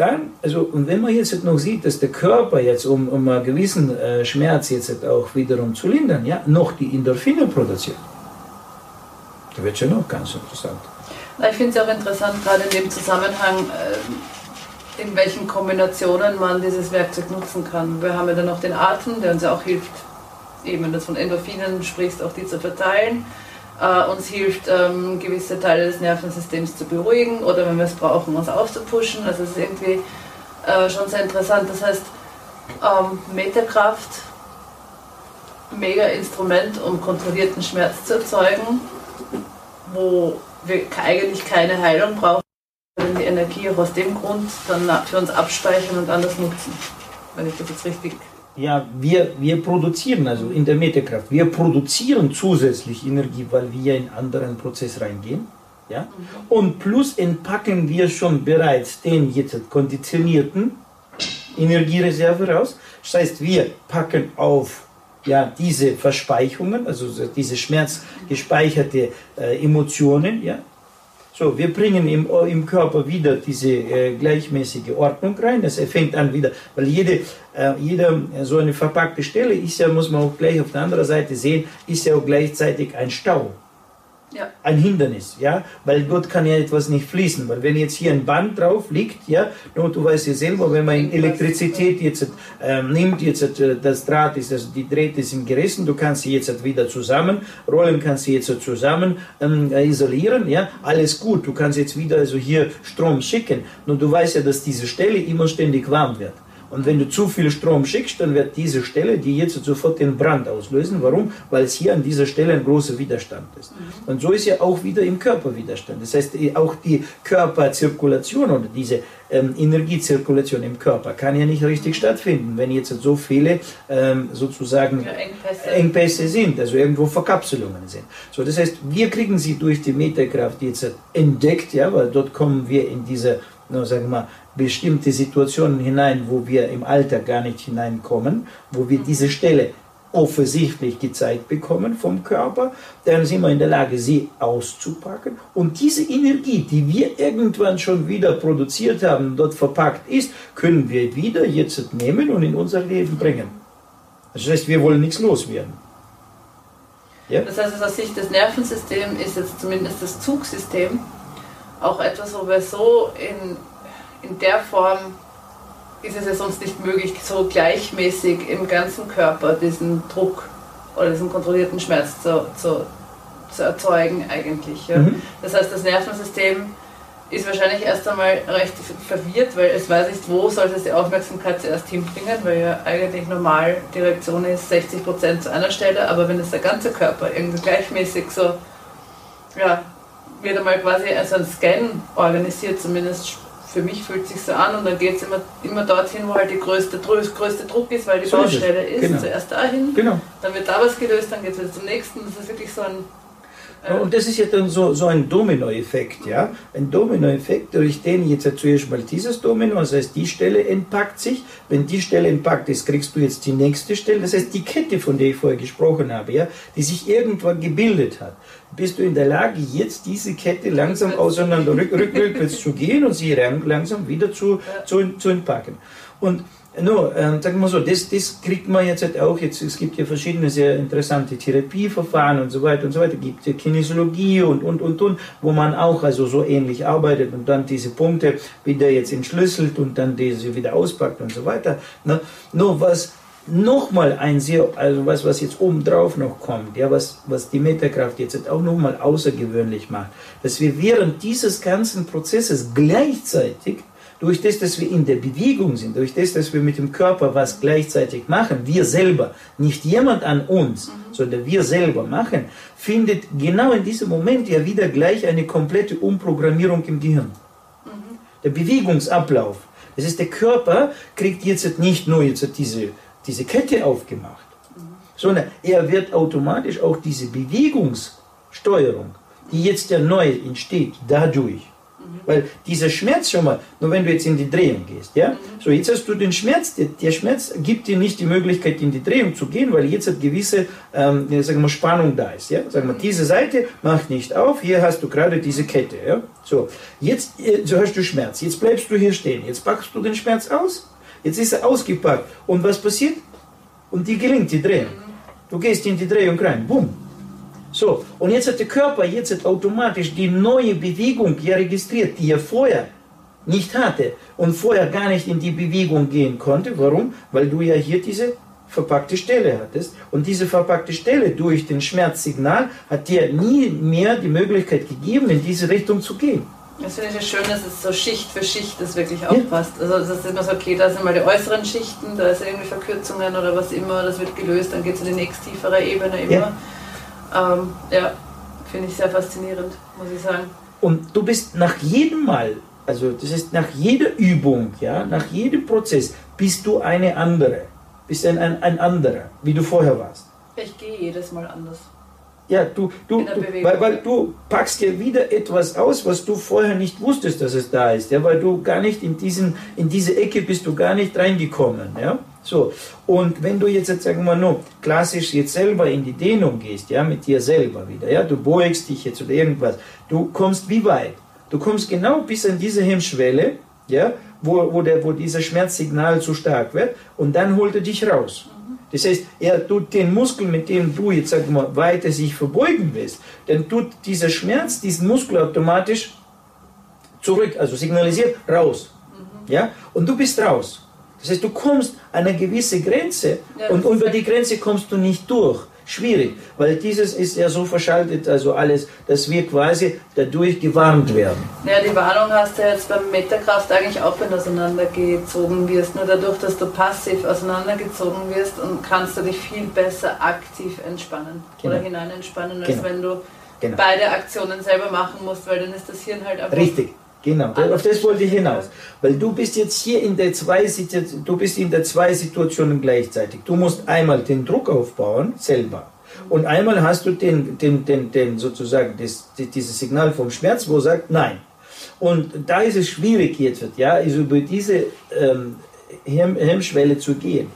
dann, also, und wenn man jetzt noch sieht, dass der Körper jetzt, um, um einen gewissen äh, Schmerz jetzt auch wiederum zu lindern, ja, noch die Endorphine produziert, da wird schon noch ganz interessant. Ich finde es auch interessant, gerade in dem Zusammenhang, äh, in welchen Kombinationen man dieses Werkzeug nutzen kann. Wir haben ja dann noch den Atem, der uns ja auch hilft, eben wenn du von Endorphinen sprichst, auch die zu verteilen äh, uns hilft, ähm, gewisse Teile des Nervensystems zu beruhigen oder wenn wir es brauchen, uns aufzupuschen. Also es ist irgendwie äh, schon sehr interessant. Das heißt, ähm, Metakraft, mega Instrument, um kontrollierten Schmerz zu erzeugen, wo wir eigentlich keine Heilung brauchen, sondern die Energie auch aus dem Grund dann für uns abspeichern und anders nutzen. Wenn ich das jetzt richtig ja, wir, wir produzieren, also in der Meterkraft, wir produzieren zusätzlich Energie, weil wir in einen anderen Prozess reingehen. Ja? Und plus entpacken wir schon bereits den jetzt konditionierten Energiereserve raus. Das heißt, wir packen auf ja, diese Verspeichungen, also diese schmerzgespeicherte äh, Emotionen, ja, so, wir bringen im, im Körper wieder diese äh, gleichmäßige Ordnung rein. Es fängt an wieder, weil jede, äh, jede so eine verpackte Stelle ist ja, muss man auch gleich auf der anderen Seite sehen, ist ja auch gleichzeitig ein Stau ja. ein Hindernis, ja, weil dort kann ja etwas nicht fließen, weil wenn jetzt hier ein Band drauf liegt, ja, und du weißt ja selber, wenn man Elektrizität jetzt äh, nimmt, jetzt äh, das Draht ist, also die Drähte sind gerissen, du kannst sie jetzt wieder zusammen rollen, kannst sie jetzt zusammen ähm, isolieren, ja, alles gut, du kannst jetzt wieder also hier Strom schicken, nur du weißt ja, dass diese Stelle immer ständig warm wird. Und wenn du zu viel Strom schickst, dann wird diese Stelle, die jetzt sofort den Brand auslösen. Warum? Weil es hier an dieser Stelle ein großer Widerstand ist. Mhm. Und so ist ja auch wieder im Körper Widerstand. Das heißt, auch die Körperzirkulation oder diese ähm, Energiezirkulation im Körper kann ja nicht richtig stattfinden, wenn jetzt so viele ähm, sozusagen ja, Engpässe. Engpässe. sind, also irgendwo Verkapselungen sind. So, das heißt, wir kriegen sie durch die Meterkraft jetzt entdeckt, ja, weil dort kommen wir in diese, sagen wir mal, bestimmte Situationen hinein, wo wir im Alter gar nicht hineinkommen, wo wir diese Stelle offensichtlich gezeigt bekommen vom Körper, dann sind wir in der Lage, sie auszupacken. Und diese Energie, die wir irgendwann schon wieder produziert haben, dort verpackt ist, können wir wieder jetzt nehmen und in unser Leben bringen. Das heißt, wir wollen nichts loswerden. Ja? Das heißt, aus Sicht des Nervensystems ist jetzt zumindest das Zugsystem auch etwas, wo wir so in in der Form ist es ja sonst nicht möglich, so gleichmäßig im ganzen Körper diesen Druck oder diesen kontrollierten Schmerz zu, zu, zu erzeugen eigentlich. Ja. Mhm. Das heißt, das Nervensystem ist wahrscheinlich erst einmal recht verwirrt, weil es weiß nicht, wo sollte es die Aufmerksamkeit zuerst hinbringen, weil ja eigentlich normal die Reaktion ist 60% zu einer Stelle, aber wenn es der ganze Körper irgendwie gleichmäßig so, ja, wird einmal quasi also ein Scan organisiert, zumindest für mich fühlt sich so an und dann geht es immer, immer dorthin, wo halt der größte, größte Druck ist, weil die so Baustelle ist. ist. Genau. Zuerst dahin, genau. dann wird da was gelöst, dann geht es wieder zum nächsten. Das ist wirklich so ein und das ist ja dann so, so ein Dominoeffekt, ja. Ein Dominoeffekt, durch den jetzt zuerst mal dieses Domino, das heißt, die Stelle entpackt sich. Wenn die Stelle entpackt ist, kriegst du jetzt die nächste Stelle. Das heißt, die Kette, von der ich vorher gesprochen habe, ja, die sich irgendwann gebildet hat. Bist du in der Lage, jetzt diese Kette langsam auseinander rück, rück, rückwärts *laughs* zu gehen und sie langsam wieder zu, zu, zu entpacken. Und No, ähm, sagen wir so, das, das kriegt man jetzt halt auch, jetzt, es gibt ja verschiedene sehr interessante Therapieverfahren und so weiter und so weiter, es gibt ja Kinesiologie und, und, und, und, wo man auch also so ähnlich arbeitet und dann diese Punkte wieder jetzt entschlüsselt und dann diese wieder auspackt und so weiter. Ne? Nur was nochmal ein sehr, also was, was jetzt obendrauf noch kommt, ja, was, was die Metakraft jetzt auch nochmal außergewöhnlich macht, dass wir während dieses ganzen Prozesses gleichzeitig durch das, dass wir in der Bewegung sind, durch das, dass wir mit dem Körper was gleichzeitig machen, wir selber, nicht jemand an uns, mhm. sondern wir selber machen, findet genau in diesem Moment ja wieder gleich eine komplette Umprogrammierung im Gehirn. Mhm. Der Bewegungsablauf. Das ist, der Körper kriegt jetzt nicht nur jetzt diese, diese Kette aufgemacht, sondern er wird automatisch auch diese Bewegungssteuerung, die jetzt ja neu entsteht, dadurch. Weil dieser Schmerz schon mal, nur wenn du jetzt in die Drehung gehst, ja, so jetzt hast du den Schmerz, der, der Schmerz gibt dir nicht die Möglichkeit in die Drehung zu gehen, weil jetzt eine gewisse, ähm, sagen wir, Spannung da ist, ja, sagen wir, diese Seite macht nicht auf, hier hast du gerade diese Kette, ja, so, jetzt, äh, so hast du Schmerz, jetzt bleibst du hier stehen, jetzt packst du den Schmerz aus, jetzt ist er ausgepackt und was passiert? Und die gelingt die Drehung. Du gehst in die Drehung rein, bumm, so, und jetzt hat der Körper jetzt hat automatisch die neue Bewegung ja registriert, die er vorher nicht hatte und vorher gar nicht in die Bewegung gehen konnte. Warum? Weil du ja hier diese verpackte Stelle hattest. Und diese verpackte Stelle durch den Schmerzsignal hat dir nie mehr die Möglichkeit gegeben, in diese Richtung zu gehen. Das finde ich ja schön, dass es so Schicht für Schicht das wirklich aufpasst. Ja. Also das ist immer so, okay, da sind mal die äußeren Schichten, da ist irgendwie Verkürzungen oder was immer, das wird gelöst, dann geht es in die nächst tiefere Ebene immer. Ja. Ähm, ja, finde ich sehr faszinierend, muss ich sagen. Und du bist nach jedem Mal, also das ist nach jeder Übung, ja, nach jedem Prozess, bist du eine andere. bist ein, ein, ein anderer, wie du vorher warst. Ich gehe jedes Mal anders. Ja, du, du, du weil, weil du packst dir wieder etwas aus, was du vorher nicht wusstest, dass es da ist, ja, weil du gar nicht in diesen, in diese Ecke bist du gar nicht reingekommen, ja. So, und wenn du jetzt, jetzt sagen wir nur, klassisch jetzt selber in die Dehnung gehst, ja, mit dir selber wieder, ja, du beugst dich jetzt oder irgendwas, du kommst wie weit? Du kommst genau bis an diese Hemmschwelle, ja, wo, wo, der, wo dieser Schmerzsignal zu stark wird und dann holt er dich raus. Das heißt, er tut den Muskel, mit dem du jetzt sag mal, weiter sich verbeugen willst, dann tut dieser Schmerz diesen Muskel automatisch zurück, also signalisiert raus. Mhm. Ja? Und du bist raus. Das heißt, du kommst an eine gewisse Grenze ja, und über die Grenze kommst du nicht durch schwierig, weil dieses ist ja so verschaltet, also alles, dass wir quasi dadurch gewarnt werden. Ja, die Warnung hast du jetzt beim Metakraft eigentlich auch, wenn du auseinandergezogen wirst. Nur dadurch, dass du passiv auseinandergezogen wirst und kannst du dich viel besser aktiv entspannen genau. oder hinein entspannen, als genau. wenn du genau. beide Aktionen selber machen musst, weil dann ist das Hirn halt einfach. Richtig. Genau, auf das wollte ich hinaus. Weil du bist jetzt hier in der zwei du bist in der zwei Situationen gleichzeitig. Du musst einmal den Druck aufbauen, selber. Und einmal hast du den, den, den, den sozusagen das, dieses Signal vom Schmerz, wo sagt Nein. Und da ist es schwierig jetzt, ja, ist über diese ähm, Hemmschwelle zu gehen.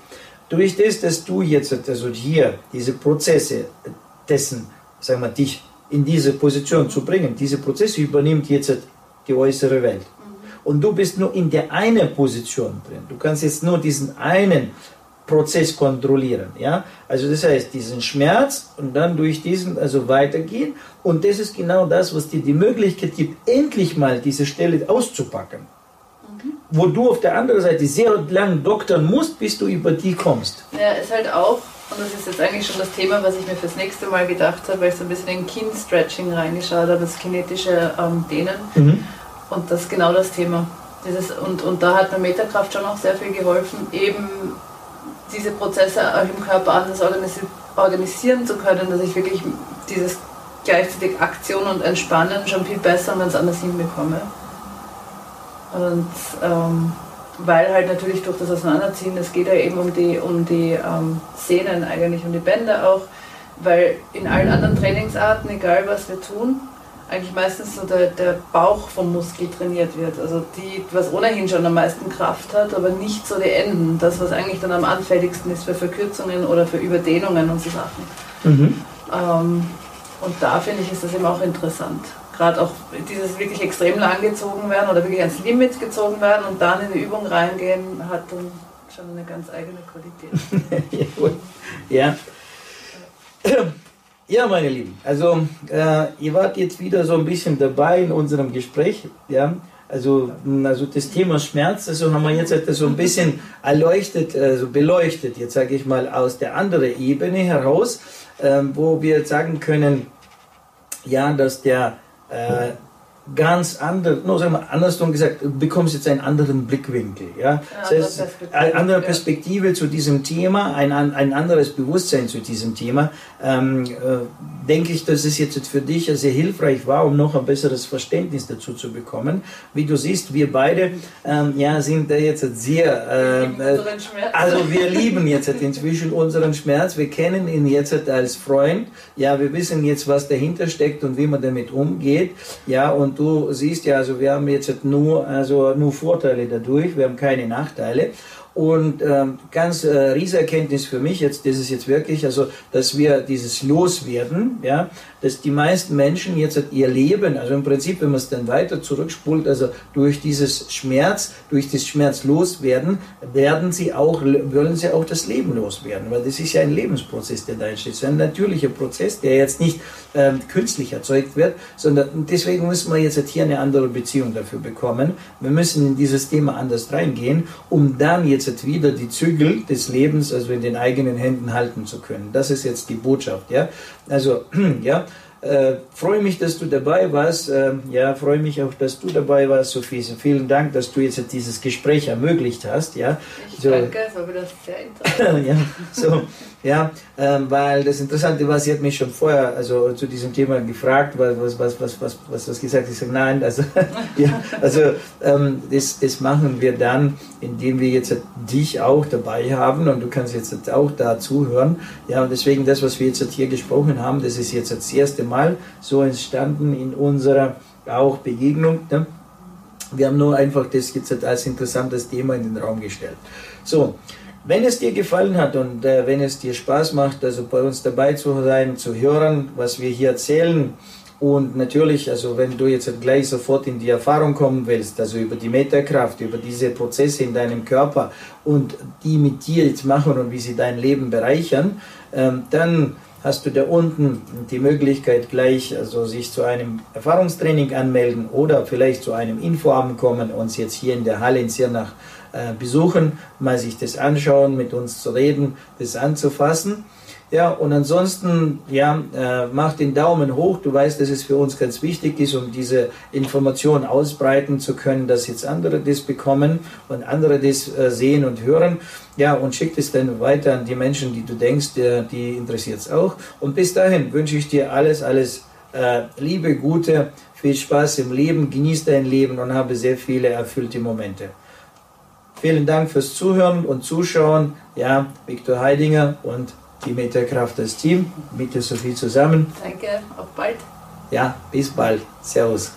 Durch das, dass du jetzt, also hier, diese Prozesse dessen, sagen wir, dich in diese Position zu bringen, diese Prozesse übernimmt jetzt die äußere Welt. Und du bist nur in der einen Position drin. Du kannst jetzt nur diesen einen Prozess kontrollieren. Ja? Also das heißt, diesen Schmerz und dann durch diesen also weitergehen. Und das ist genau das, was dir die Möglichkeit gibt, endlich mal diese Stelle auszupacken. Mhm. Wo du auf der anderen Seite sehr lang doktern musst, bis du über die kommst. Ja, ist halt auch, und das ist jetzt eigentlich schon das Thema, was ich mir fürs nächste Mal gedacht habe, weil ich so ein bisschen in Kin-Stretching reingeschaut habe, das kinetische ähm, Dehnen. Mhm. Und das ist genau das Thema. Dieses, und, und da hat mir Metakraft schon auch sehr viel geholfen, eben diese Prozesse auch im Körper anders organisieren zu können, dass ich wirklich dieses gleichzeitig Aktion und Entspannen schon viel besser und ganz anders hinbekomme. Und ähm, weil halt natürlich durch das Auseinanderziehen, es geht ja eben um die, um die ähm, Sehnen eigentlich, um die Bänder auch, weil in allen anderen Trainingsarten, egal was wir tun, eigentlich meistens so der, der Bauch vom Muskel trainiert wird. Also die, was ohnehin schon am meisten Kraft hat, aber nicht so die Enden. Das, was eigentlich dann am anfälligsten ist für Verkürzungen oder für Überdehnungen und so Sachen. Mhm. Ähm, und da finde ich, ist das eben auch interessant. Gerade auch dieses wirklich extrem lang gezogen werden oder wirklich ans Limit gezogen werden und dann in die Übung reingehen, hat dann schon eine ganz eigene Qualität. *laughs* ja. Ja, meine Lieben, also äh, ihr wart jetzt wieder so ein bisschen dabei in unserem Gespräch, ja. Also, also das Thema Schmerz, also haben wir jetzt halt so ein bisschen erleuchtet, also beleuchtet, jetzt sage ich mal aus der anderen Ebene heraus, äh, wo wir sagen können, ja, dass der äh, ganz anders, no, sagen wir andersrum gesagt, du bekommst jetzt einen anderen Blickwinkel. Ja? Das heißt, eine andere Perspektive zu diesem Thema, ein, ein anderes Bewusstsein zu diesem Thema. Ähm, äh, denke ich, dass es jetzt für dich sehr hilfreich war, um noch ein besseres Verständnis dazu zu bekommen. Wie du siehst, wir beide ähm, ja, sind da jetzt sehr, äh, äh also wir lieben jetzt inzwischen unseren Schmerz, wir kennen ihn jetzt als Freund, ja, wir wissen jetzt, was dahinter steckt und wie man damit umgeht, ja, und du siehst ja, also wir haben jetzt nur, also nur Vorteile dadurch, wir haben keine Nachteile. Und ähm, ganz äh, Riesenerkenntnis für mich jetzt, das ist jetzt wirklich, also dass wir dieses Loswerden, ja, dass die meisten Menschen jetzt ihr Leben, also im Prinzip, wenn man es dann weiter zurückspult, also durch dieses Schmerz, durch das Schmerz loswerden, werden sie auch, wollen sie auch das Leben loswerden, weil das ist ja ein Lebensprozess, der da entsteht. Ist ein natürlicher Prozess, der jetzt nicht ähm, künstlich erzeugt wird, sondern deswegen müssen wir jetzt hier eine andere Beziehung dafür bekommen. Wir müssen in dieses Thema anders reingehen, um dann jetzt jetzt wieder die Zügel des Lebens, also in den eigenen Händen halten zu können. Das ist jetzt die Botschaft, ja. Also, *clears throat* ja, äh, freue mich, dass du dabei warst. Äh, ja, freue mich auch, dass du dabei warst, Sophie. So vielen Dank, dass du jetzt dieses Gespräch ermöglicht hast. Ja, ich so, danke, es war wieder sehr *laughs* interessant. ja, so, *laughs* ja, ähm, weil das Interessante war, sie hat mich schon vorher also zu diesem Thema gefragt, was was was was was was, was gesagt. Ich sage nein, also *laughs* ja, also ähm, das, das machen wir dann, indem wir jetzt dich auch dabei haben und du kannst jetzt auch da zuhören. Ja, und deswegen das, was wir jetzt hier gesprochen haben, das ist jetzt das erste Mal so entstanden in unserer auch Begegnung. Ne? Wir haben nur einfach das jetzt als interessantes Thema in den Raum gestellt. So, wenn es dir gefallen hat und äh, wenn es dir Spaß macht, also bei uns dabei zu sein, zu hören, was wir hier erzählen, und natürlich, also wenn du jetzt gleich sofort in die Erfahrung kommen willst, also über die Metakraft, über diese Prozesse in deinem Körper und die mit dir jetzt machen und wie sie dein Leben bereichern, ähm, dann hast du da unten die Möglichkeit gleich, also sich zu einem Erfahrungstraining anmelden oder vielleicht zu einem Infoabend kommen, uns jetzt hier in der Halle in Sirnach besuchen, mal sich das anschauen, mit uns zu reden, das anzufassen. Ja, und ansonsten, ja, äh, mach den Daumen hoch. Du weißt, dass es für uns ganz wichtig ist, um diese Information ausbreiten zu können, dass jetzt andere das bekommen und andere das äh, sehen und hören. Ja, und schick es dann weiter an die Menschen, die du denkst, die, interessiert es auch. Und bis dahin wünsche ich dir alles, alles äh, Liebe, Gute, viel Spaß im Leben, genieß dein Leben und habe sehr viele erfüllte Momente. Vielen Dank fürs Zuhören und Zuschauen. Ja, Viktor Heidinger und die Meterkraft das Team mit der Sophie zusammen. Danke, auf bald. Ja, bis bald. Servus.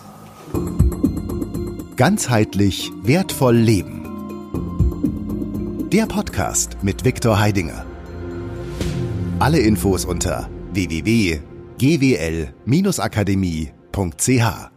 Ganzheitlich wertvoll leben. Der Podcast mit Viktor Heidinger. Alle Infos unter www.gwl-akademie.ch